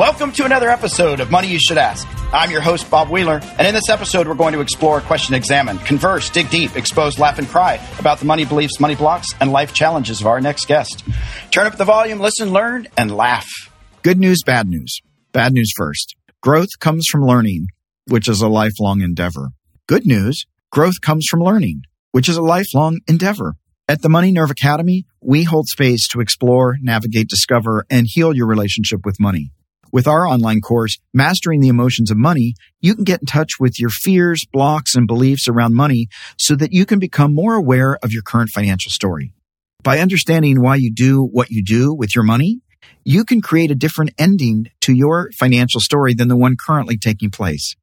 Welcome to another episode of Money You Should Ask. I'm your host, Bob Wheeler, and in this episode, we're going to explore, question, examine, converse, dig deep, expose, laugh, and cry about the money beliefs, money blocks, and life challenges of our next guest. Turn up the volume, listen, learn, and laugh. Good news, bad news. Bad news first. Growth comes from learning, which is a lifelong endeavor. Good news, growth comes from learning, which is a lifelong endeavor. At the Money Nerve Academy, we hold space to explore, navigate, discover, and heal your relationship with money. With our online course, Mastering the Emotions of Money, you can get in touch with your fears, blocks, and beliefs around money so that you can become more aware of your current financial story. By understanding why you do what you do with your money, you can create a different ending to your financial story than the one currently taking place.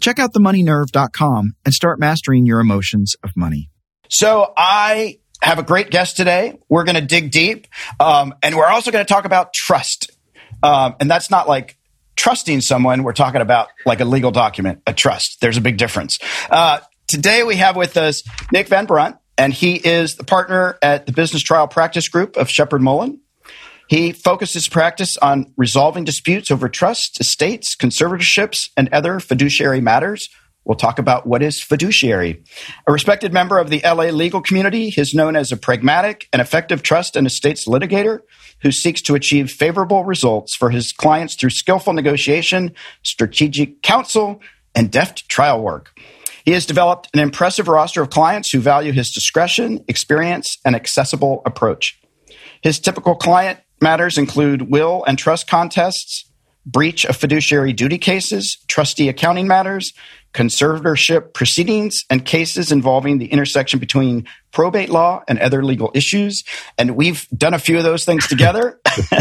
Check out themoneynerve.com and start mastering your emotions of money. So I have a great guest today. We're going to dig deep, um, and we're also going to talk about trust. Um, and that's not like trusting someone. We're talking about like a legal document, a trust. There's a big difference. Uh, today we have with us Nick Van Brunt, and he is the partner at the Business Trial Practice Group of Sheppard Mullin. He focuses practice on resolving disputes over trusts, estates, conservatorships, and other fiduciary matters. We'll talk about what is fiduciary. A respected member of the LA legal community, he's known as a pragmatic and effective trust and estates litigator who seeks to achieve favorable results for his clients through skillful negotiation, strategic counsel, and deft trial work. He has developed an impressive roster of clients who value his discretion, experience, and accessible approach. His typical client matters include will and trust contests, breach of fiduciary duty cases, trustee accounting matters, conservatorship proceedings, and cases involving the intersection between probate law and other legal issues. And we've done a few of those things together.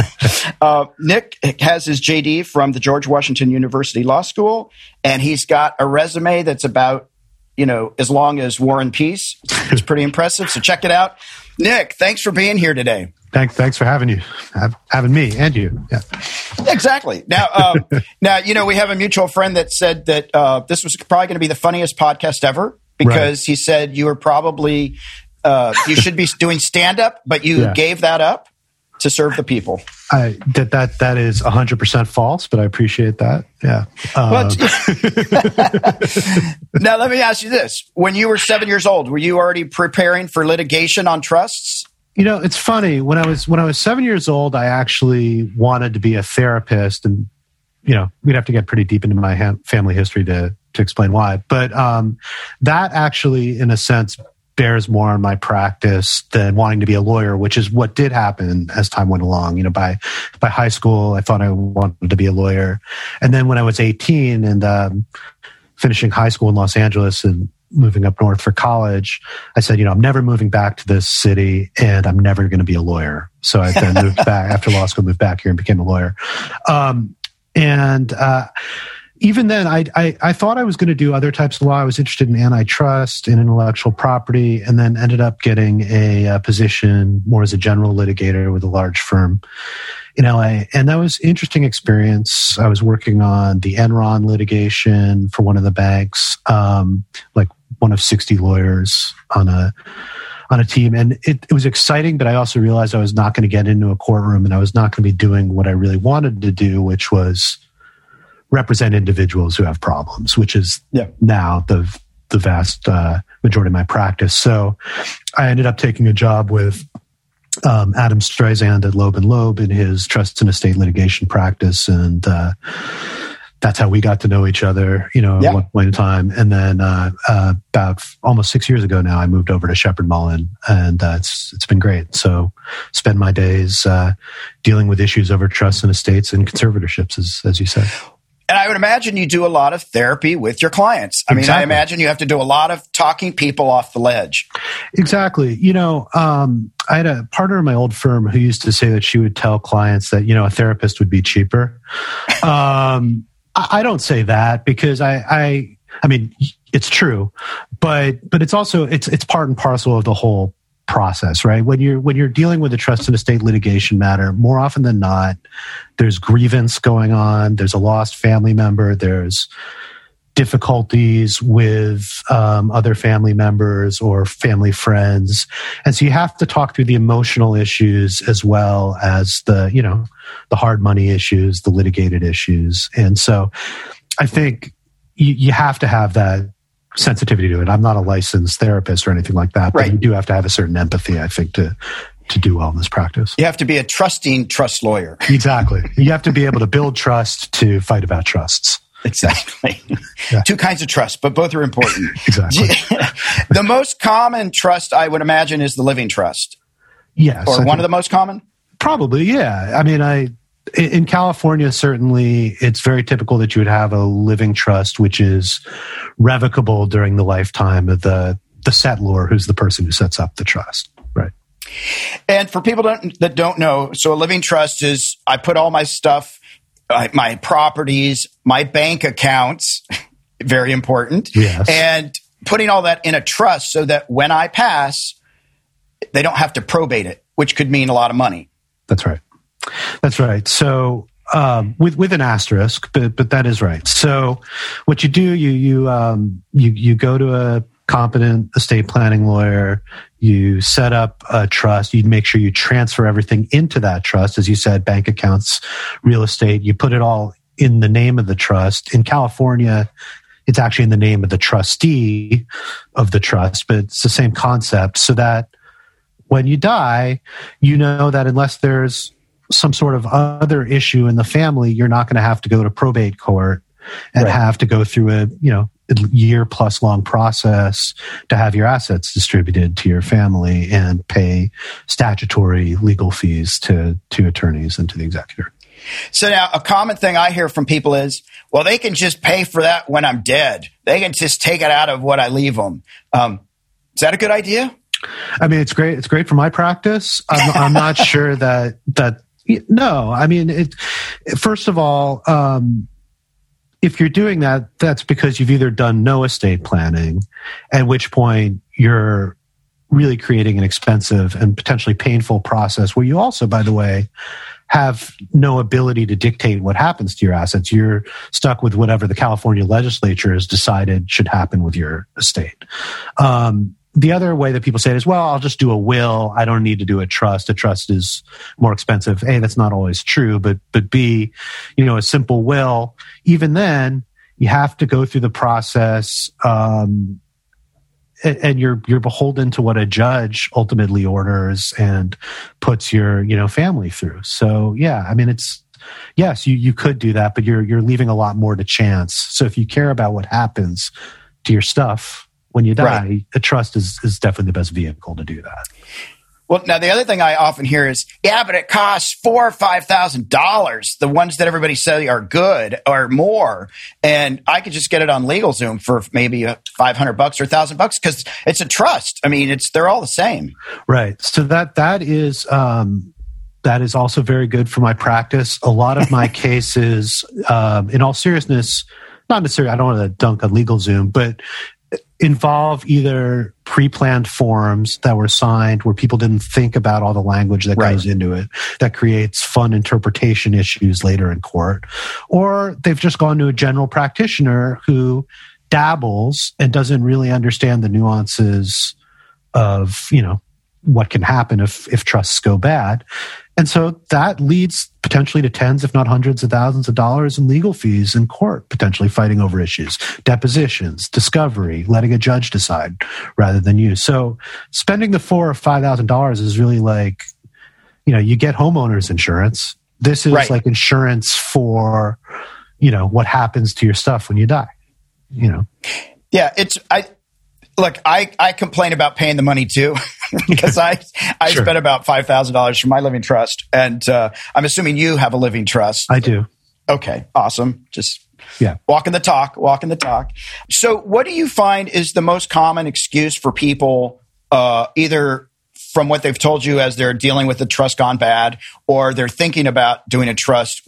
uh, Nick has his JD from the George Washington University Law School, and he's got a resume that's about you know, as long as War and Peace. It's pretty impressive. So check it out. Nick, thanks for being here today. Thanks, thanks for having you, having me and you. Yeah, exactly. Now, um, now you know we have a mutual friend that said that uh, this was probably going to be the funniest podcast ever because right. he said you were probably uh, you should be doing stand up, but you yeah. gave that up to serve the people. I that that that is hundred percent false, but I appreciate that. Yeah. Uh, now let me ask you this: When you were seven years old, were you already preparing for litigation on trusts? You know, it's funny when I was when I was seven years old, I actually wanted to be a therapist, and you know, we'd have to get pretty deep into my ha- family history to to explain why. But um, that actually, in a sense, bears more on my practice than wanting to be a lawyer, which is what did happen as time went along. You know, by by high school, I thought I wanted to be a lawyer, and then when I was eighteen and um, finishing high school in Los Angeles and moving up north for college, I said, you know, I'm never moving back to this city and I'm never going to be a lawyer. So I then moved back after law school, moved back here and became a lawyer. Um, and, uh, even then, I, I, I, thought I was going to do other types of law. I was interested in antitrust and intellectual property, and then ended up getting a, a, position more as a general litigator with a large firm in LA. And that was interesting experience. I was working on the Enron litigation for one of the banks, um, like one of 60 lawyers on a on a team. And it, it was exciting but i also realized i was not going to get into a courtroom and i was not going to be doing what i really wanted to do which was represent individuals who have problems which is yeah. now the the vast uh, majority of my practice. So i ended up taking a job with um, Adam Streisand at Loeb and Loeb in his trust and estate litigation practice, and uh, that's how we got to know each other, you know, yeah. at one point in time. And then uh, uh, about almost six years ago now, I moved over to Sheppard Mullin, and uh, it's it's been great. So spend my days uh, dealing with issues over trusts and estates and conservatorships, as as you said. And I would imagine you do a lot of therapy with your clients. I exactly. mean, I imagine you have to do a lot of talking people off the ledge. Exactly. You know, um, I had a partner in my old firm who used to say that she would tell clients that, you know, a therapist would be cheaper. Um, I don't say that because I, I, I mean, it's true, but but it's also it's it's part and parcel of the whole process, right? When you're when you're dealing with a trust and estate litigation matter, more often than not, there's grievance going on. There's a lost family member. There's difficulties with um, other family members or family friends. And so you have to talk through the emotional issues as well as the you know the hard money issues the litigated issues. And so i think you, you have to have that sensitivity to it. I'm not a licensed therapist or anything like that but Right. you do have to have a certain empathy i think to to do well in this practice. You have to be a trusting trust lawyer. exactly. You have to be able to build trust to fight about trusts Exactly. Yeah. Two kinds of trust, but both are important. exactly the most common trust, I would imagine, is the living trust, yes or I one of the most common. Probably, yeah. I mean, I in California certainly it's very typical that you would have a living trust which is revocable during the lifetime of the the settlor who's the person who sets up the trust. Right. And for people don't, that don't know, so a living trust is I put all my stuff, uh, my properties, my bank accounts, very important, Yes. and putting all that in a trust so that when I pass, they don't have to probate it, which could mean a lot of money. That's right. That's right. So um, with with an asterisk, but but that is right. So what you do, you you um, you you go to a competent estate planning lawyer. You set up a trust. You make sure you transfer everything into that trust, as you said, bank accounts, real estate. You put it all in the name of the trust. In California, it's actually in the name of the trustee of the trust, but it's the same concept. So that when you die, you know that unless there's some sort of other issue in the family, you're not going to have to go to probate court and Right. have to go through a you know a year plus long process to have your assets distributed to your family and pay statutory legal fees to to attorneys and to the executor. So now a common thing I hear from people is, well, they can just pay for that when I'm dead. They can just take it out of what I leave them. Um, is that a good idea? I mean, it's great. It's great for my practice. I'm, I'm not sure that that. No, I mean, it. First of all, um, if you're doing that, that's because you've either done no estate planning, at which point you're really creating an expensive and potentially painful process where you also, by the way, have no ability to dictate what happens to your assets. You're stuck with whatever the California legislature has decided should happen with your estate. Um, the other way that people say it is, well, I'll just do a will. I don't need to do a trust. A trust is more expensive. A, that's not always true, but but B, you know, a simple will. Even then, you have to go through the process, um, and, and you're you're beholden to what a judge ultimately orders and puts your you know family through. So yeah, I mean, it's yes, you you could do that, but you're you're leaving a lot more to chance. So if you care about what happens to your stuff when you die, Right. a trust is is definitely the best vehicle to do that. Well, now the other thing I often hear is, yeah, but it costs four or five thousand dollars. The ones that everybody say are good or more, and I could just get it on LegalZoom for maybe five hundred bucks or thousand bucks because it's a trust. I mean, it's they're all the same. Right. So that that is um, that is also very good for my practice. A lot of my cases, um, in all seriousness, not necessarily. I don't want to dunk on LegalZoom, but involve either pre-planned forms that were signed where people didn't think about all the language that Right. goes into it that creates fun interpretation issues later in court or they've just gone to a general practitioner who dabbles and doesn't really understand the nuances of you know what can happen if if trusts go bad and so that leads potentially to tens if not hundreds of thousands of dollars in legal fees in court potentially fighting over issues depositions discovery letting a judge decide rather than you so spending the four or five thousand dollars is really like you know you get homeowners insurance this is Right. like insurance for you know what happens to your stuff when you die you know Yeah, it's I look. I I complain about paying the money too because I I Sure. spent about five thousand dollars for my living trust, and uh, I'm assuming you have a living trust. i do Okay, awesome. Just Yeah. walking the talk, walking the talk. So, what do you find is the most common excuse for people, uh, either from what they've told you as they're dealing with the trust gone bad, or they're thinking about doing a trust?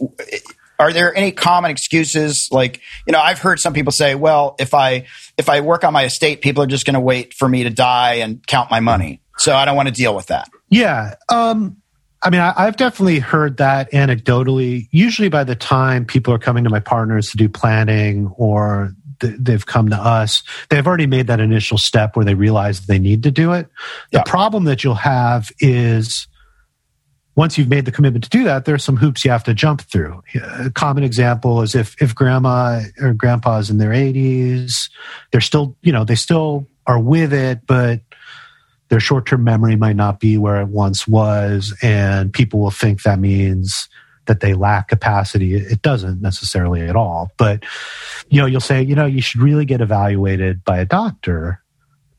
Are there any common excuses? Like, you know, I've heard some people say, "Well, if I if I work on my estate, people are just going to wait for me to die and count my money, so I don't want to deal with that." Yeah. Um, I mean, I, I've definitely heard that anecdotally. Usually, by the time people are coming to my partners to do planning or they've come to us. They've already made that initial step where they realize they need to do it. The Yeah. problem that you'll have is once you've made the commitment to do that, there are some hoops you have to jump through. A common example is if if grandma or grandpa's in their 80s, they're still, you know, they still are with it, but their short-term memory might not be where it once was and people will think that means that they lack capacity. It doesn't necessarily at all. But you know, you'll say, you know, you should really get evaluated by a doctor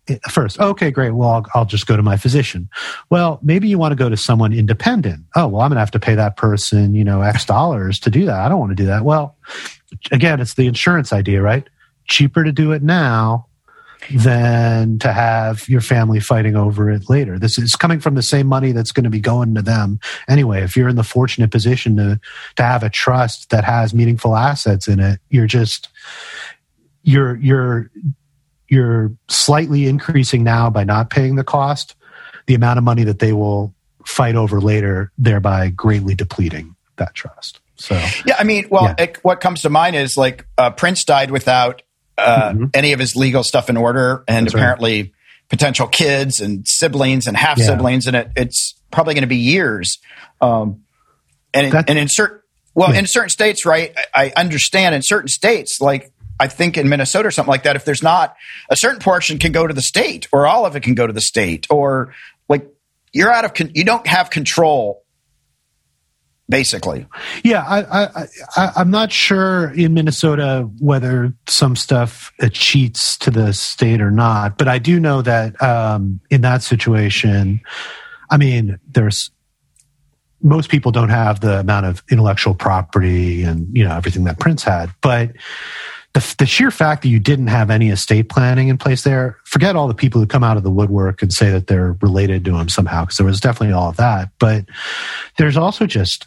eh, first. Okay, great. Well, I'll, I'll just go to my physician. Well, maybe you want to go to someone independent. Oh, well, I'm going to have to pay that person, you know, X dollars to do that. I don't want to do that. Well, again, it's the insurance idea, right? Cheaper to do it now than to have your family fighting over it later. This is coming from the same money that's going to be going to them anyway. If you're in the fortunate position to to have a trust that has meaningful assets in it, you're just you're you're you're slightly increasing now by not paying the cost, the amount of money that they will fight over later, thereby greatly depleting that trust. So Yeah, I mean, well, Yeah. it, what comes to mind is like uh, Prince died without uh, Mhm. any of his legal stuff in order, and That's right. apparently potential kids and siblings and half Yeah. siblings, and it, it's probably going to be years. Um, and in, and in certain well, Yeah. in certain states, right? I, I understand in certain states, like I think in Minnesota or something like that, if there's not a certain portion can go to the state, or all of it can go to the state, or like you're out of con- you don't have control. Basically, Yeah, I, I, I'm not sure in Minnesota whether some stuff uh, escheats to the state or not, but I do know that um, in that situation, I mean, there's most people don't have the amount of intellectual property and you know everything that Prince had, but the, the sheer fact that you didn't have any estate planning in place there, forget all the people who come out of the woodwork and say that they're related to him somehow, because there was definitely all of that. But there's also just,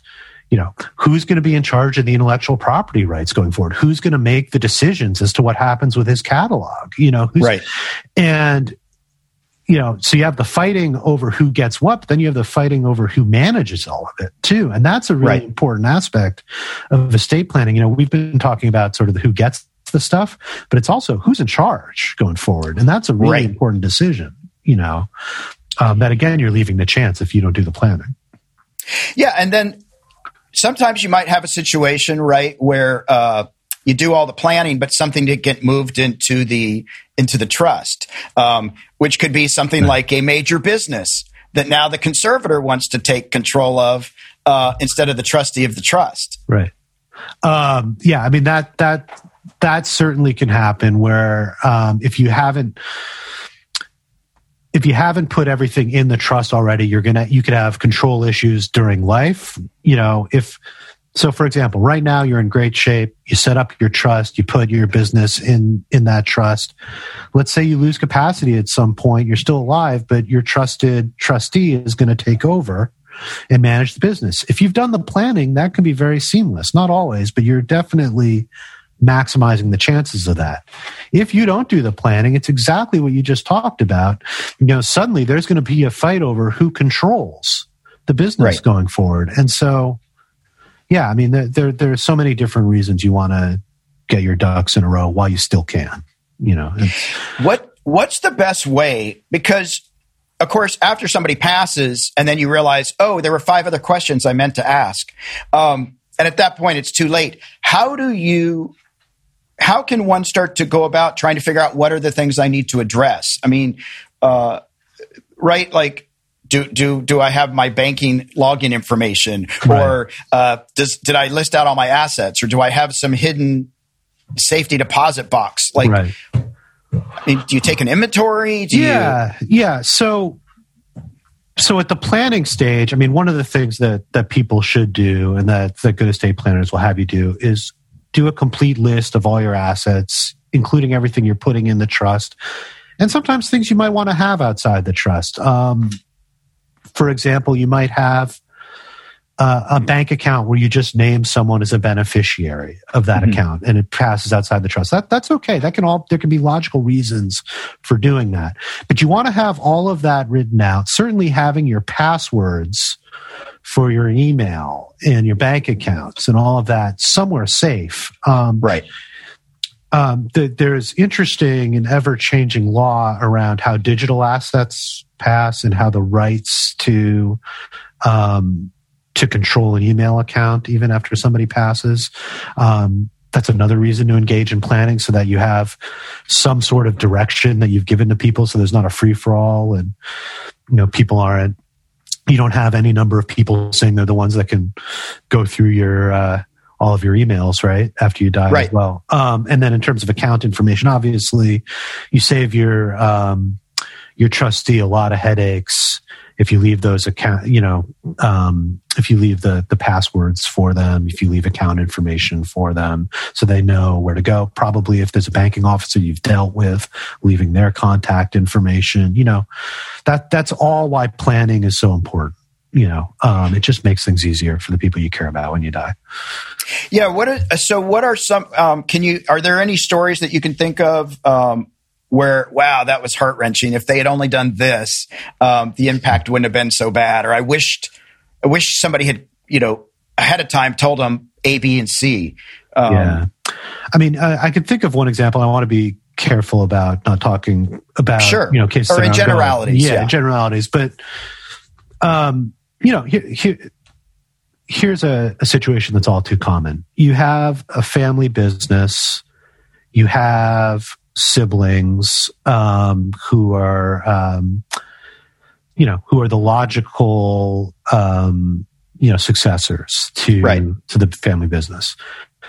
you know, who's going to be in charge of the intellectual property rights going forward? Who's going to make the decisions as to what happens with his catalog? You know, who's, right? and you know so you have the fighting over who gets what but then you have the fighting over who manages all of it too and that's a really Right. important aspect of estate planning you know we've been talking about sort of who gets the stuff but it's also who's in charge going forward and that's a really Right. important decision you know um, that again you're leaving the chance if you don't do the planning Yeah, and then sometimes you might have a situation, right, where uh, you do all the planning, but something to get moved into the into the trust, um, which could be something like a major business that now the conservator wants to take control of uh, instead of the trustee of the trust. Right. Um, yeah, I mean that that that certainly can happen where um, if you haven't if you haven't put everything in the trust already, you're gonna you could have control issues during life. You know, if so for example, right now you're in great shape, you set up your trust, you put your business in in that trust. Let's say you lose capacity at some point, you're still alive, but your trusted trustee is going to take over and manage the business. If you've done the planning, that can be very seamless. Not always, but you're definitely maximizing the chances of that. If you don't do the planning, it's exactly what you just talked about. You know, suddenly there's going to be a fight over who controls the business Right. going forward. And so, yeah, I mean, there, there, there are so many different reasons you want to get your ducks in a row while you still can, you know. What what's the best way? Because of course, after somebody passes, and then you realize, oh, there were five other questions I meant to ask, um, and at that point, it's too late. How do you? How can one start to go about trying to figure out what are the things I need to address? I mean, uh, right? Like, do do do I have my banking login information, Right. or uh, does did I list out all my assets, or do I have some hidden safety deposit box? Like, right. Do you take an inventory? Do yeah yeah so so at the planning stage i mean one of the things that that people should do and that that good estate planners will have you do is do a complete list of all your assets including everything you're putting in the trust and sometimes things you might want to have outside the trust um, for example you might have uh, a bank account where you just name someone as a beneficiary of that Mhm. account and it passes outside the trust that that's okay that can all there can be logical reasons for doing that but you want to have all of that written out certainly having your passwords for your email and your bank accounts and all of that somewhere safe um, Right. um, the, there's interesting and ever changing law around how digital assets pass and how the rights to um, to control an email account even after somebody passes. Um, that's another reason to engage in planning so that you have some sort of direction that you've given to people so there's not a free for all and you know people aren't you don't have any number of people saying they're the ones that can go through your uh, all of your emails right after you die Right. as well um, and then in terms of account information obviously you save your um, your trustee a lot of headaches if you leave those account you know um, if you leave the the passwords for them if you leave account information for them so they know where to go probably if there's a banking officer you've dealt with leaving their contact information you know that that's all why planning is so important you know um, it just makes things easier for the people you care about when you die Yeah. What? So, what are some? Um, can you? Are there any stories that you can think of um, where? Wow, that was heart wrenching. If they had only done this, um, the impact wouldn't have been so bad. Or I wished, I wish somebody had, you know, ahead of time told them A, B, and C. Um, yeah i mean I, I could think of one example i want to be careful about not talking about Sure. you know cases Or in generalities, yeah, yeah. generalities but um you know here, here here's a, a situation that's all too common you have a family business you have siblings um, who are um, you know who are the logical um, you know successors to Right. to the family business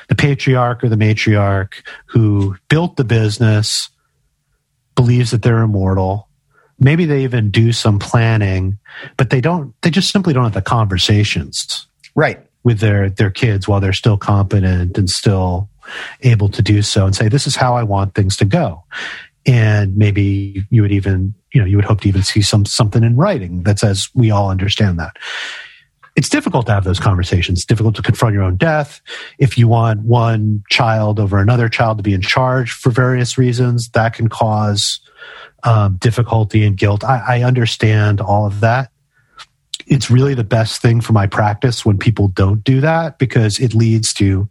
the patriarch or the matriarch who built the business believes that they're immortal maybe they even do some planning but they don't they just simply don't have the conversations Right. with their their kids while they're still competent and still able to do so and say this is how I want things to go. And maybe you would even you know you would hope to even see some something in writing that says we all understand that. It's difficult to have those conversations. Difficult to confront your own death. If you want one child over another child to be in charge for various reasons that can cause um, difficulty and guilt. I, I understand all of that. It's really the best thing for my practice when people don't do that because it leads to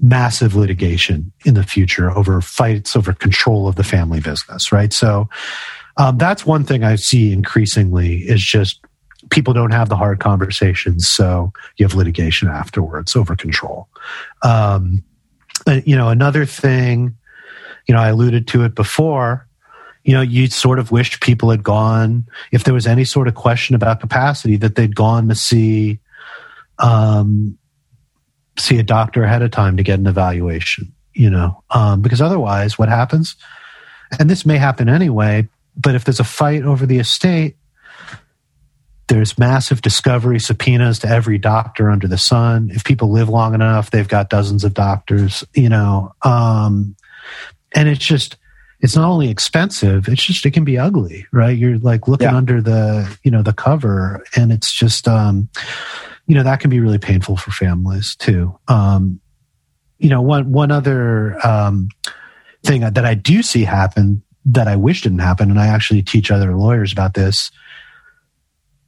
massive litigation in the future over fights over control of the family business right? So um, that's one thing i see increasingly is just people don't have the hard conversations so you have litigation afterwards over control. Um, you know another thing you know i alluded to it before you know, you sort of wished people had gone, if there was any sort of question about capacity, that they'd gone to see, um, see a doctor ahead of time to get an evaluation, you know, um, because otherwise what happens, and this may happen anyway, but if there's a fight over the estate, there's massive discovery subpoenas to every doctor under the sun. If people live long enough, they've got dozens of doctors, you know, um, and it's just, it's not only expensive it's just it can be ugly right you're like looking Yeah. under the you know the cover and it's just um you know that can be really painful for families too. Um you know one one other um thing that i do see happen that i wish didn't happen and i actually teach other lawyers about this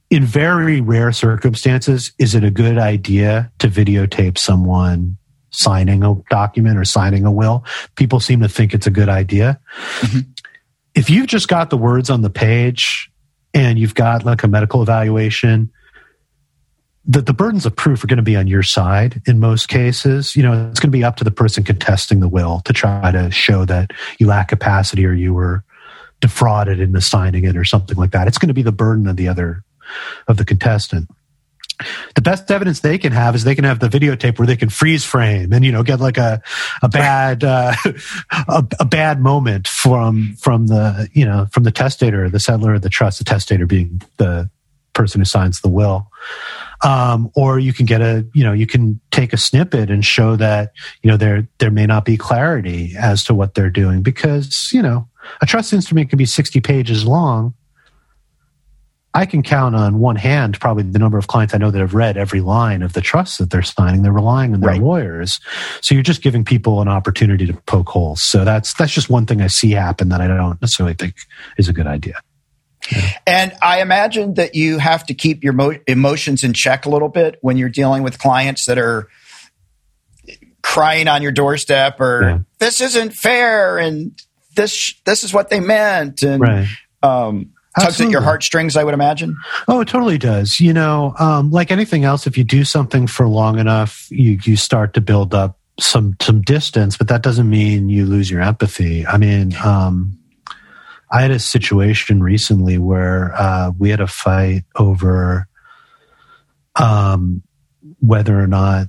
in very rare circumstances is it a good idea to videotape someone signing a document or signing a will? People seem to think it's a good idea. Mhm. if you've just got the words on the page and you've got like a medical evaluation the, the burdens of proof are going to be on your side in most cases. You know it's going to be up to the person contesting the will to try to show that you lack capacity or you were defrauded into signing it or something like that. It's going to be the burden of the other of the contestant. The best evidence they can have is they can have the videotape where they can freeze frame and you know get like a a bad uh, a, a bad moment from from the you know from the testator the settlor the trust the testator being the person who signs the will um, or you can get a you know you can take a snippet and show that you know there there may not be clarity as to what they're doing because you know a trust instrument can be 60 pages long I can count on one hand probably the number of clients I know that have read every line of the trust that they're signing. They're relying on their Right. lawyers. So you're just giving people an opportunity to poke holes. So that's that's just one thing I see happen that I don't necessarily think is a good idea. And I imagine that you have to keep your mo- emotions in check a little bit when you're dealing with clients that are crying on your doorstep or Yeah. this isn't fair and this this is what they meant and Right. um, tugs at your heartstrings. I would imagine. Oh, it totally does. You know, um, like anything else, if you do something for long enough, you you start to build up some some distance, but that doesn't mean you lose your empathy. I mean, um, I had a situation recently where uh, we had a fight over um, whether or not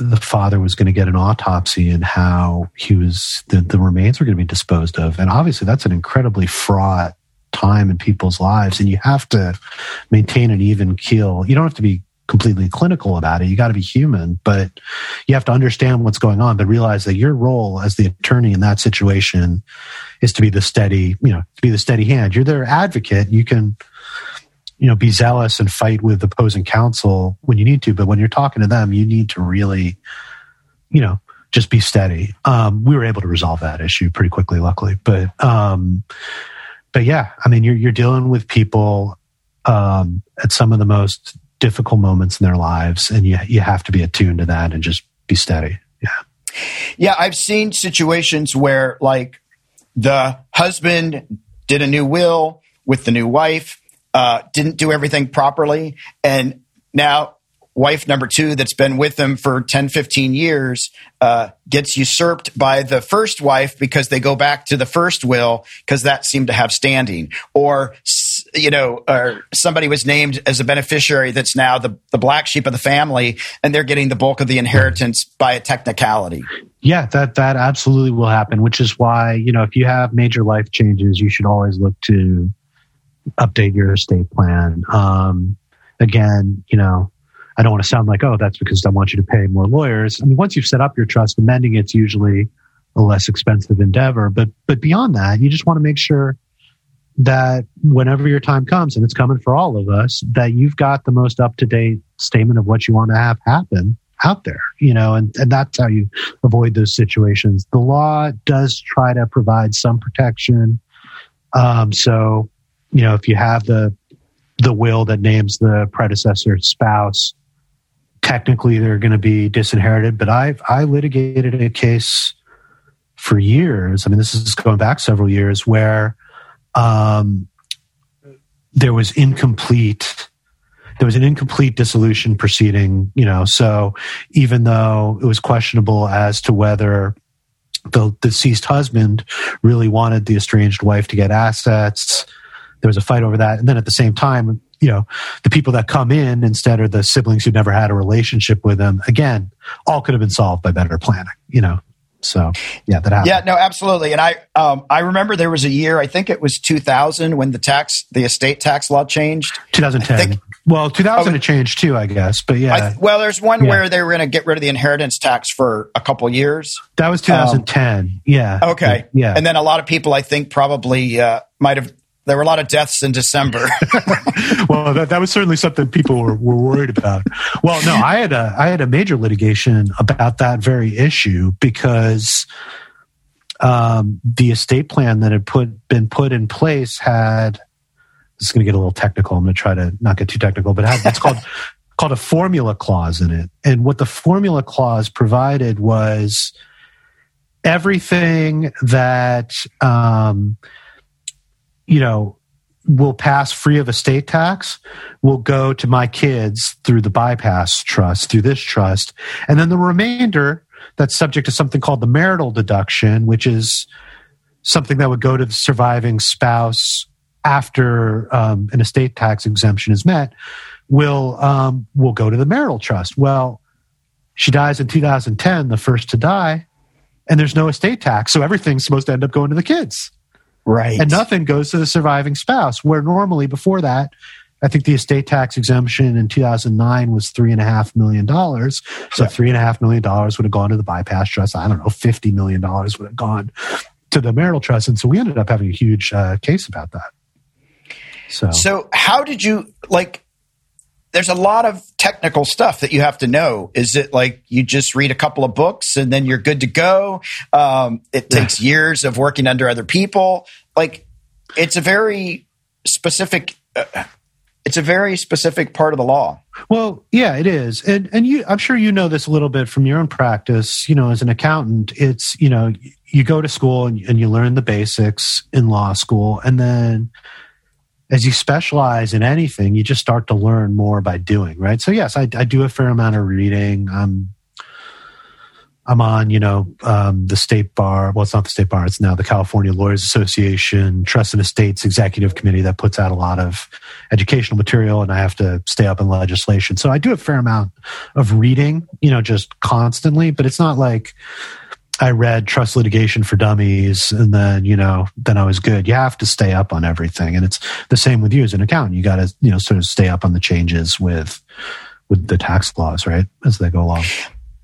the father was going to get an autopsy and how he was the, the remains were going to be disposed of, and obviously that's an incredibly fraught time in people's lives, and you have to maintain an even keel. You don't have to be completely clinical about it. You got to be human, but you have to understand what's going on, but realize that your role as the attorney in that situation is to be the steady, you know, to be the steady hand. You're their advocate. You can, you know, be zealous and fight with opposing counsel when you need to, but when you're talking to them, you need to really, you know, just be steady. Um, we were able to resolve that issue pretty quickly, luckily. But, um, but yeah, I mean, you're you're dealing with people um, at some of the most difficult moments in their lives, and you you have to be attuned to that and just be steady. Yeah, Yeah, I've seen situations where like the husband did a new will with the new wife, uh, didn't do everything properly, and now wife number two that's been with them for 10 15 years uh, gets usurped by the first wife because they go back to the first will because that seemed to have standing or you know or somebody was named as a beneficiary that's now the, the black sheep of the family and they're getting the bulk of the inheritance by a technicality yeah, that that absolutely will happen. Which is why you know if you have major life changes, you should always look to update your estate plan. Um, again, you know, I don't want to sound like, oh, that's because I want you to pay more lawyers. I mean, once you've set up your trust, amending it's usually a less expensive endeavor. But but beyond that, you just want to make sure that whenever your time comes, and it's coming for all of us, that you've got the most up to date statement of what you want to have happen out there, you know, and, and that's how you avoid those situations. The law does try to provide some protection. Um, so, you know, if you have the the will that names the predecessor spouse, technically they're going to be disinherited. But I've I litigated a case for years. I mean, this is going back several years where um, there was incomplete. There was an incomplete dissolution proceeding, you know. So even though it was questionable as to whether the deceased husband really wanted the estranged wife to get assets, there was a fight over that. And then at the same time, you know, the people that come in instead are the siblings who never had a relationship with them. Again, all could have been solved by better planning, you know. So yeah, that happened. Yeah, no, absolutely. And I, um, I remember there was a year, I think it was 2000, when the tax, the estate tax law changed. 2010. Think- well, 2000 Oh, it changed too, I guess. But yeah, I, well, there's one Yeah. where they were going to get rid of the inheritance tax for a couple years. that was 2010. yeah. Okay. Yeah. And then a lot of people, I think, probably uh, might have. There were a lot of deaths in December. well, that, that was certainly something people were, were worried about. Well, no, I had a I had a major litigation about that very issue because um, the estate plan that had put been put in place had. This is going to get a little technical. I'm going to try to not get too technical, but it had, it's called called a formula clause in it. And what the formula clause provided was everything that um, you know will pass free of estate tax will go to my kids through the bypass trust through this trust. And then the remainder that's subject to something called the marital deduction which is something that would go to the surviving spouse after um, an estate tax exemption is met will um, will go to the marital trust. Well she dies in 2010 the first to die and there's no estate tax so everything's supposed to end up going to the kids right. and nothing goes to the surviving spouse. Where normally before that, I think the estate tax exemption in 2009 was three and a half million dollars. So three and a half million dollars would have gone to the bypass trust. I don't know, 50 million dollars would have gone to the marital trust. And so we ended up having a huge uh, case about that. So, So, how did you like? There's a lot of technical stuff that you have to know. Is it like you just read a couple of books and then you're good to go? Um, it Yeah. takes years of working under other people. Like, it's a very specific. Uh, it's a very specific part of the law. Well, yeah, it is, and and you, I'm sure you know this a little bit from your own practice. You know, as an accountant, it's you know you go to school and, and you learn the basics in law school, and then as you specialize in anything, you just start to learn more by doing, right? So yes, I, I do a fair amount of reading. I'm I'm on, you know, um, the state bar. Well, it's not the state bar. It's now the California Lawyers Association Trust and Estates Executive Committee that puts out a lot of educational material, and I have to stay up in legislation. So I do a fair amount of reading, you know, just constantly. But it's not like I read Trust Litigation for Dummies, and then you know, then I was good. You have to stay up on everything, and it's the same with you as an accountant. You got to, you know, sort of stay up on the changes with with the tax laws, right, as they go along.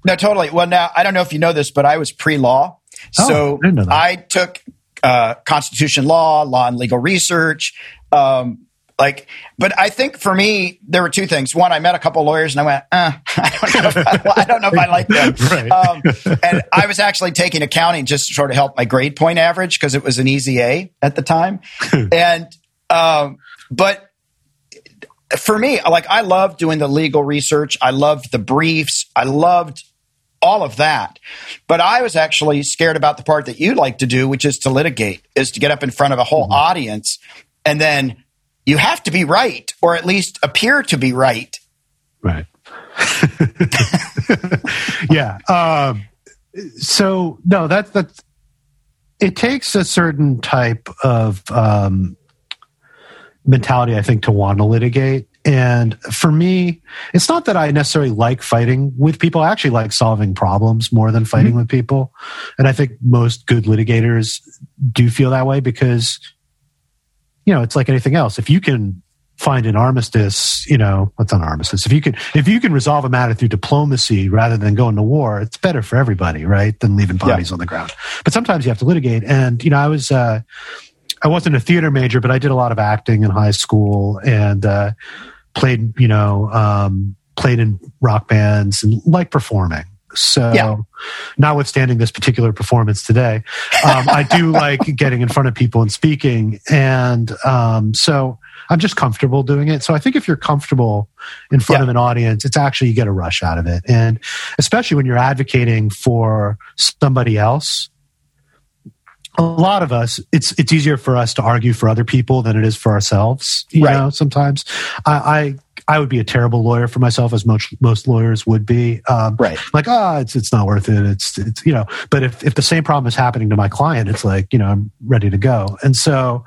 No, totally. Well, now I don't know if you know this, but I was pre-law, Oh, so I didn't know that. I took uh, constitution law, law and legal research. Um, like, but I think for me, there were two things. One, I met a couple of lawyers and I went, uh, I don't know if I, I don't know if I like them. Right. Um, and I was actually taking accounting just to sort of help my grade point average because it was an easy A at the time. and, um, but for me, like I loved doing the legal research. I loved the briefs. I loved all of that. But I was actually scared about the part that you like to do, which is to litigate, is to get up in front of a whole audience and then you have to be right or at least appear to be right. Right. yeah. Um, so no, that that's it takes a certain type of um, mentality, I think, to want to litigate. And for me, it's not that I necessarily like fighting with people. I actually like solving problems more than fighting with people. And I think most good litigators do feel that way because, you know, it's like anything else. If you can find an armistice, you know, what's an armistice? If you can, if you can resolve a matter through diplomacy rather than going to war, it's better for everybody, right? Than leaving bodies on the ground. But sometimes you have to litigate. And, you know, I was, uh, I wasn't a theater major, but I did a lot of acting in high school and, uh, played, you know, um, played in rock bands and like performing. So, Yeah. notwithstanding this particular performance today, um, I do like getting in front of people and speaking. And um, so I'm just comfortable doing it. So I think if you're comfortable in front Yeah. of an audience, it's actually, you get a rush out of it. And especially when you're advocating for somebody else, a lot of us, it's it's easier for us to argue for other people than it is for ourselves. You Right. know, sometimes I, I I would be a terrible lawyer for myself, as most most lawyers would be. Um, Right. Like, ah, it's it's not worth it. It's it's you know. But if if the same problem is happening to my client, it's like you know I'm ready to go. And so,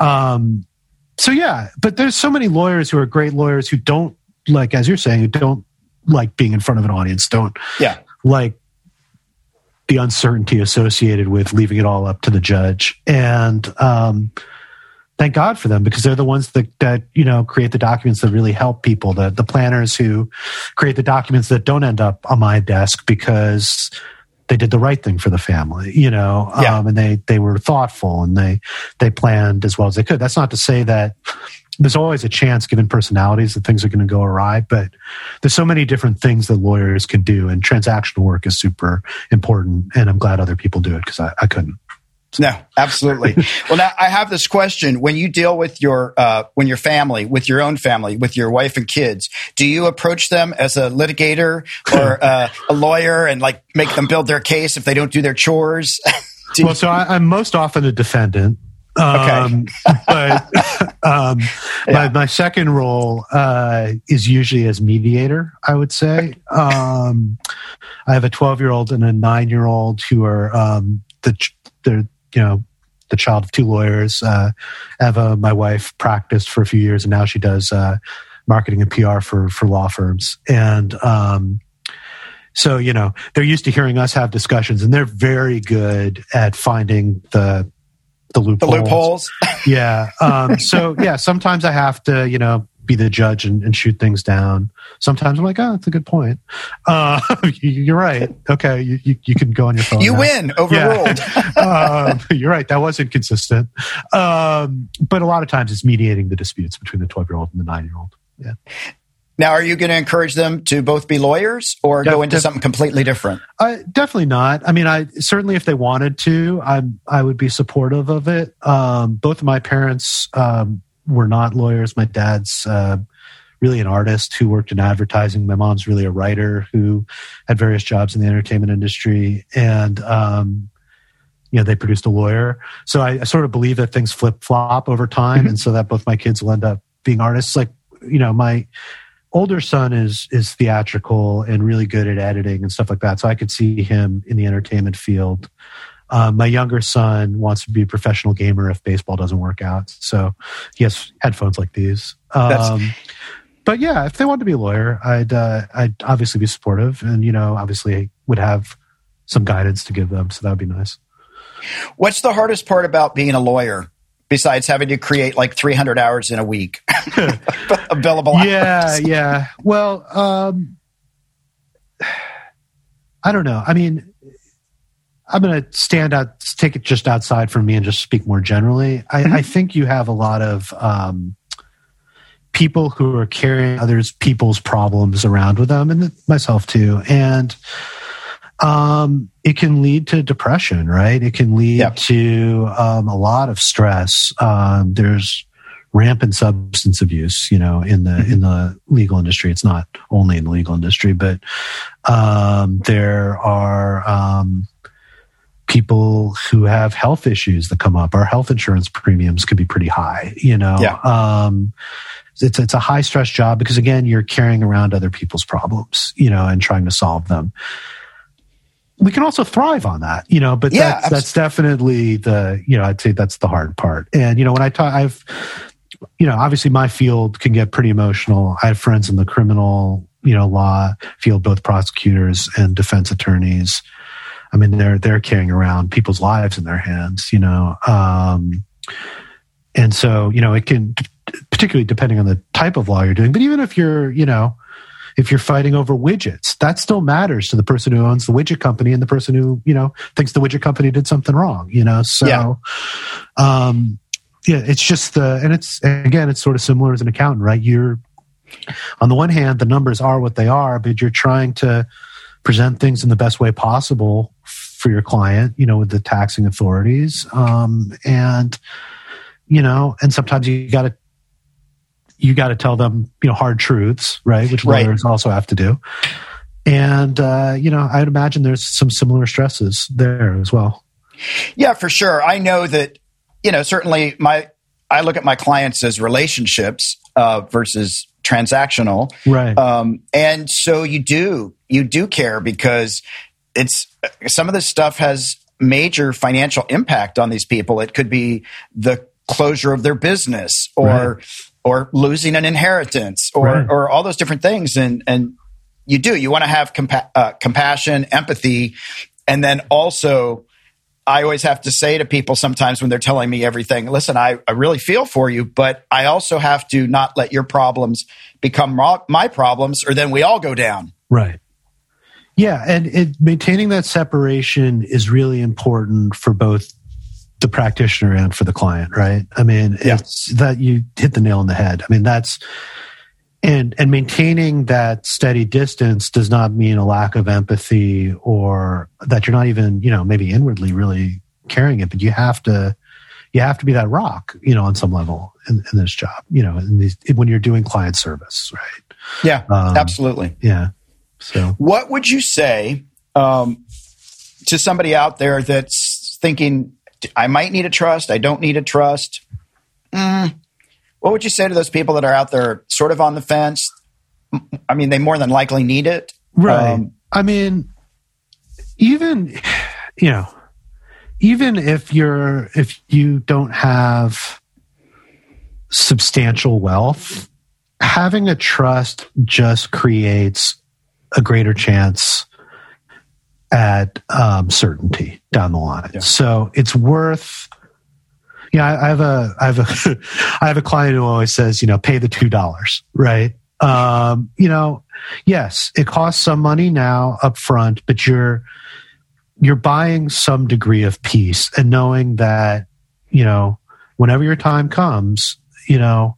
um, so yeah. But there's so many lawyers who are great lawyers who don't like, as you're saying, who don't like being in front of an audience. Don't Yeah. like the uncertainty associated with leaving it all up to the judge. And um, thank God for them because they're the ones that, that you know create the documents that really help people. The the planners who create the documents that don't end up on my desk because they did the right thing for the family, you know, Yeah. um, and they they were thoughtful and they they planned as well as they could. That's not to say that there's always a chance, given personalities, that things are going to go awry. But there's so many different things that lawyers can do, and transactional work is super important. And I'm glad other people do it because I, I couldn't. No, absolutely. well, now I have this question: When you deal with your uh, when your family, with your own family, with your wife and kids, do you approach them as a litigator or uh, a lawyer and like make them build their case if they don't do their chores? Do Well, so I, I'm most often a defendant. Um, but um, my, my second role uh, is usually as mediator. I would say um, I have a 12 year old and a nine year old who are um, the ch- they're you know the child of two lawyers. Uh, Eva, my wife, practiced for a few years, and now she does uh, marketing and PR for for law firms. And um, so you know they're used to hearing us have discussions, and they're very good at finding the the loopholes. the loopholes. Yeah. Um, so yeah, sometimes I have to you know be the judge and, and shoot things down. Sometimes I'm like, oh, that's a good point. Uh, you're right. Okay, you, you, you can go on your phone. You now. win, overruled. um, you're right. That was inconsistent. Um, but a lot of times it's mediating the disputes between the 12 year old and the nine year old. Yeah. now, are you going to encourage them to both be lawyers or Def- go into def- something completely different? Uh, definitely not. I mean, I certainly if they wanted to, I I would be supportive of it. Um, both of my parents um, were not lawyers. My dad's uh, really an artist who worked in advertising. My mom's really a writer who had various jobs in the entertainment industry, and um, you know they produced a lawyer. So I, I sort of believe that things flip flop over time, mm-hmm. and so that both my kids will end up being artists. Like you know, my older son is is theatrical and really good at editing and stuff like that. So I could see him in the entertainment field. Um, my younger son wants to be a professional gamer if baseball doesn't work out. So he has headphones like these. Um, but yeah, if they wanted to be a lawyer, I'd uh, I'd obviously be supportive, and you know, obviously would have some guidance to give them. So that would be nice. What's the hardest part about being a lawyer? Besides having to create like 300 hours in a week, billable hours. Yeah, yeah. Well, um, I don't know. I mean, I'm going to stand out, take it just outside from me, and just speak more generally. I, mm-hmm. I think you have a lot of um, people who are carrying others people's problems around with them and myself too and um, it can lead to depression right it can lead yep. to um, a lot of stress um, there's rampant substance abuse you know in the mm-hmm. in the legal industry it's not only in the legal industry but um, there are um, people who have health issues that come up our health insurance premiums can be pretty high you know? Yeah. um, it's it's a high stress job because again you're carrying around other people's problems you know and trying to solve them. We can also thrive on that you know but yeah, that's, that's definitely the you know i'd say that's the hard part. And you know when i talk i've you know obviously my field can get pretty emotional. I have friends in the criminal you know law field both prosecutors and defense attorneys i mean they're they're carrying around people's lives in their hands you know um and so you know it can particularly depending on the type of law you're doing. But even if you're, you know, if you're fighting over widgets, that still matters to the person who owns the widget company and the person who, you know, thinks the widget company did something wrong, you know? So, yeah. um, yeah, it's just the, and it's, again, it's sort of similar as an accountant, right? You're, on the one hand, the numbers are what they are, but you're trying to present things in the best way possible for your client, you know, with the taxing authorities. Um, and, you know, and sometimes you got to you got to tell them, you know, hard truths, right? Which lawyers right. also have to do. And, uh, you know, I'd imagine there's some similar stresses there as well. Yeah, for sure. I know that, you know, certainly my, I look at my clients as relationships uh, versus transactional. Right. Um, and so you do, you do care because it's, some of this stuff has major financial impact on these people. It could be the closure of their business or right. or losing an inheritance or right. or all those different things. And and you do you want to have compa- uh, compassion empathy. And then also i always have to say to people sometimes when they're telling me everything listen i, I really feel for you but i also have to not let your problems become my problems or then we all go down. Right yeah and it, maintaining that separation is really important for both the practitioner and for the client, right? I mean, yeah. it's that you hit the nail on the head. I mean, that's and and maintaining that steady distance does not mean a lack of empathy or that you're not even, you know, maybe inwardly really caring it, but you have to you have to be that rock, you know, on some level in, in this job, you know, in these, when you're doing client service, right? Yeah, um, absolutely. Yeah. So, what would you say um, to somebody out there that's thinking, I might need a trust. I don't need a trust. Mm, what would you say to those people that are out there sort of on the fence? I mean, they more than likely need it. Right. Um, I mean, even, you know, even if you're, if you don't have substantial wealth, having a trust just creates a greater chance at um, certainty down the line. Yeah. So it's worth. Yeah, I have a I have a I have a client who always says, you know, pay the two dollars, right? Um, you know, yes, it costs some money now up front, but you're you're buying some degree of peace and knowing that, you know, whenever your time comes, you know,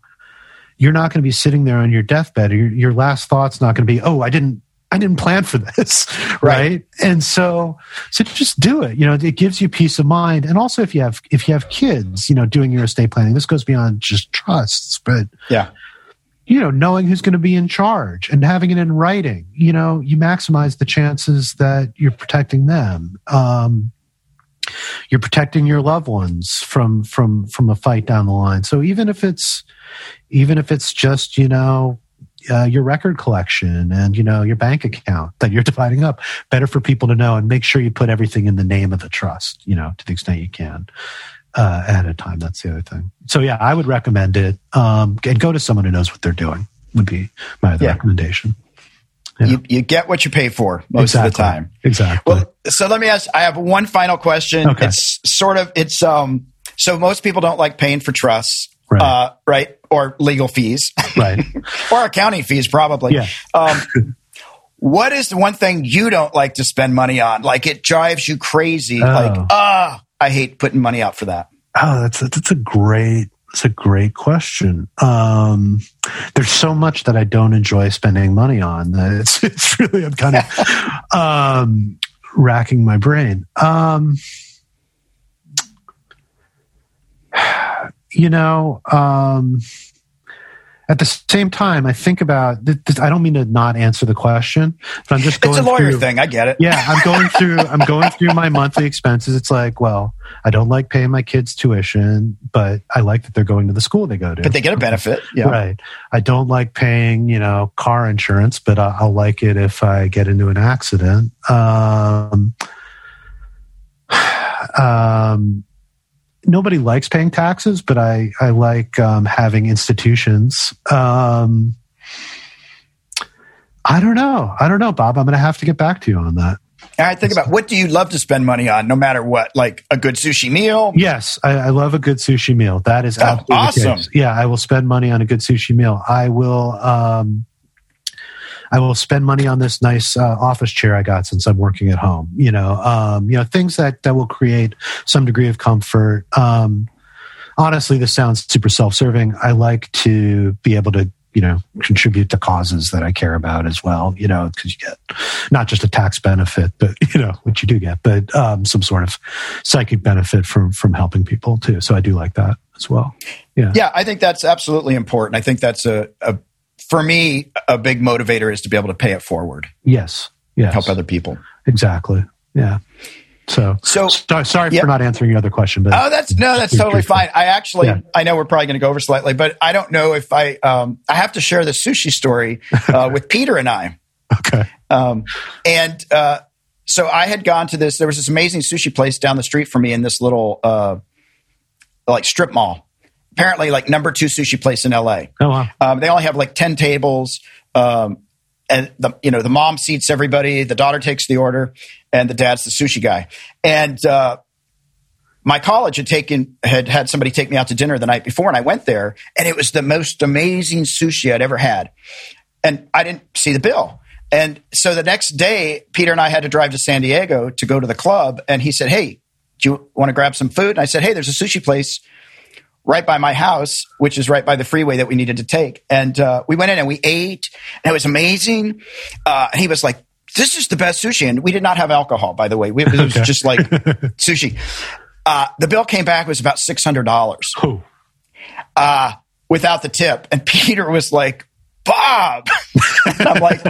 you're not going to be sitting there on your deathbed. Your, your last thought's not going to be, oh, I didn't I didn't plan for this, right? right? And so, so just do it. You know, it gives you peace of mind. And also, if you have if you have kids, you know, doing your estate planning, this goes beyond just trusts, but yeah, you know, knowing who's going to be in charge and having it in writing. You know, you maximize the chances that you're protecting them. Um, you're protecting your loved ones from from from a fight down the line. So even if it's even if it's just you know uh, your record collection and you know your bank account that you're dividing up better for people to know and make sure you put everything in the name of the trust you know to the extent you can uh, ahead of time that's the other thing so yeah i would recommend it um, and go to someone who knows what they're doing would be my other yeah. recommendation yeah. you, you get what you pay for most exactly. of the time exactly well so let me ask i have one final question okay. it's sort of it's um so most people don't like paying for trusts right, uh, right? Or legal fees, right, or accounting fees, probably. Yeah. Um, what is the one thing you don't like to spend money on? Like it drives you crazy. Oh. Like ah, I hate putting money out for that. Oh, that's a, that's a great that's a great question. Um, there's so much that I don't enjoy spending money on. That it's it's really I'm kind of um, racking my brain. Um, you know, um, at the same time, I think about. I don't mean to not answer the question, but I'm just going. It's a lawyer through, thing. I get it. Yeah, I'm going through. I'm going through my monthly expenses. It's like, well, I don't like paying my kids tuition, but I like that they're going to the school they go to. But they get a benefit. Yeah. Right. I don't like paying, you know, car insurance, but I'll like it if I get into an accident. Um, um, nobody likes paying taxes, but I I like um, having institutions. Um, I don't know. I don't know, Bob. I'm going to have to get back to you on that. All right, think about what do you love to spend money on, no matter what? Like a good sushi meal. Yes, I, I love a good sushi meal. That is oh, awesome. Yeah, I will spend money on a good sushi meal. I will. Um, I will spend money on this nice uh, office chair I got since I'm working at home. You know, um, you know things that that will create some degree of comfort. Um, honestly, this sounds super self-serving. I like to be able to you know contribute to causes that I care about as well. You know, because you get not just a tax benefit, but you know what you do get, but um, some sort of psychic benefit from from helping people too. So I do like that as well. Yeah, yeah, I think that's absolutely important. I think that's a, a for me, a big motivator is to be able to pay it forward. Yes. Yes. Help other people. Exactly. Yeah. So, so sorry yep. for not answering your other question, but oh, that's no, that's totally fine. I actually, yeah. I know we're probably going to go over slightly, but I don't know if I, um, I have to share the sushi story uh, with Peter and I. Okay. Um, and uh, so I had gone to this. There was this amazing sushi place down the street from me in this little, uh, like strip mall, apparently like number two sushi place in LA. Oh wow! Um, they only have like ten tables, um, and the you know the mom seats everybody, the daughter takes the order, and the dad's the sushi guy. And uh, my college had taken had had somebody take me out to dinner the night before, and I went there, and it was the most amazing sushi I'd ever had, and I didn't see the bill. And so the next day, Peter and I had to drive to San Diego to go to the club, and he said, "Hey, do you want to grab some food?" And I said, "Hey, there's a sushi place." Right by my house, which is right by the freeway that we needed to take. And uh, we went in and we ate, and it was amazing. Uh, and he was like, "This is the best sushi." And we did not have alcohol, by the way. We, it was okay. just like sushi. Uh, the bill came back it was about six hundred dollars uh, without the tip. And Peter was like, Bob. I'm like,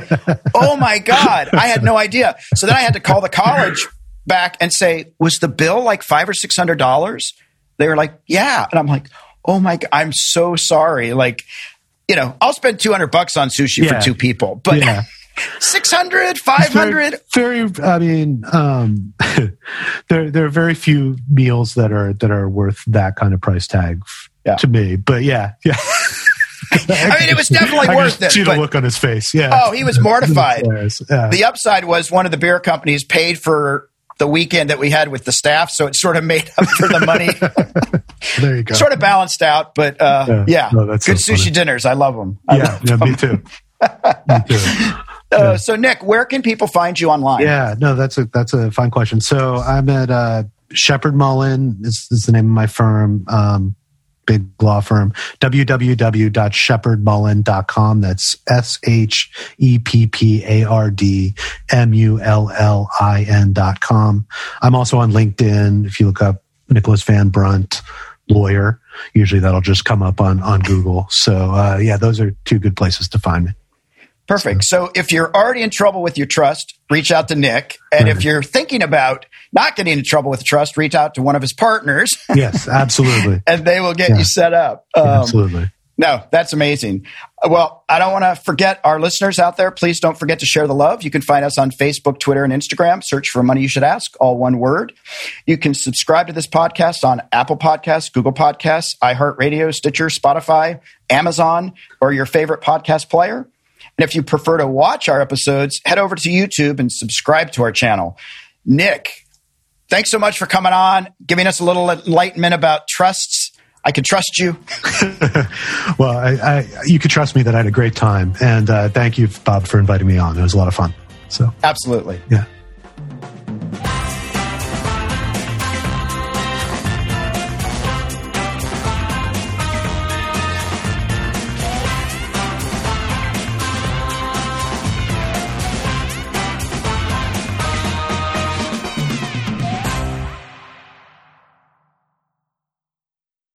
oh my God, I had no idea. So then I had to call the college back and say, was the bill like five or six hundred dollars? They were like, yeah. And I'm like, oh my God, I'm so sorry. Like, you know, I'll spend 200 bucks on sushi yeah. for two people, but yeah. 600, 500. Very, very, I mean, um, there, there are very few meals that are, that are worth that kind of price tag yeah. to me, but yeah, yeah. I mean, it was definitely I worth it. See the look on his face. Yeah. Oh, he was mortified. Yeah. The upside was one of the beer companies paid for the weekend that we had with the staff, so it sort of made up for the money. there you go. Sort of balanced out, but uh, yeah, yeah. No, good so sushi funny. dinners. I love them. I yeah, love yeah them. me too. me too. Uh, so Nick, where can people find you online? Yeah, no, that's a that's a fine question. So I'm at uh, Sheppard Mullin is, is the name of my firm. Um, big law firm. www.sheppardmullin.com. That's S H E P P A R D M U L L I N.com. I'm also on LinkedIn. If you look up Nicholas Van Brunt, lawyer, usually that'll just come up on, on Google. So, uh, yeah, those are two good places to find me. Perfect. So if you're already in trouble with your trust, reach out to Nick. And if you're thinking about not getting in trouble with trust, reach out to one of his partners. Yes, absolutely. and they will get Yeah. you set up. Yeah, Um, absolutely. No, that's amazing. Well, I don't want to forget our listeners out there. Please don't forget to share the love. You can find us on Facebook, Twitter, and Instagram. Search for Money You Should Ask, all one word. You can subscribe to this podcast on Apple Podcasts, Google Podcasts, iHeartRadio, Stitcher, Spotify, Amazon, or your favorite podcast player. And if you prefer to watch our episodes, head over to YouTube and subscribe to our channel. Nick, thanks so much for coming on, giving us a little enlightenment about trusts. I can trust you. Well, I, I, you could trust me that I had a great time. And uh, thank you, Bob, for inviting me on. It was a lot of fun. So, Absolutely. yeah.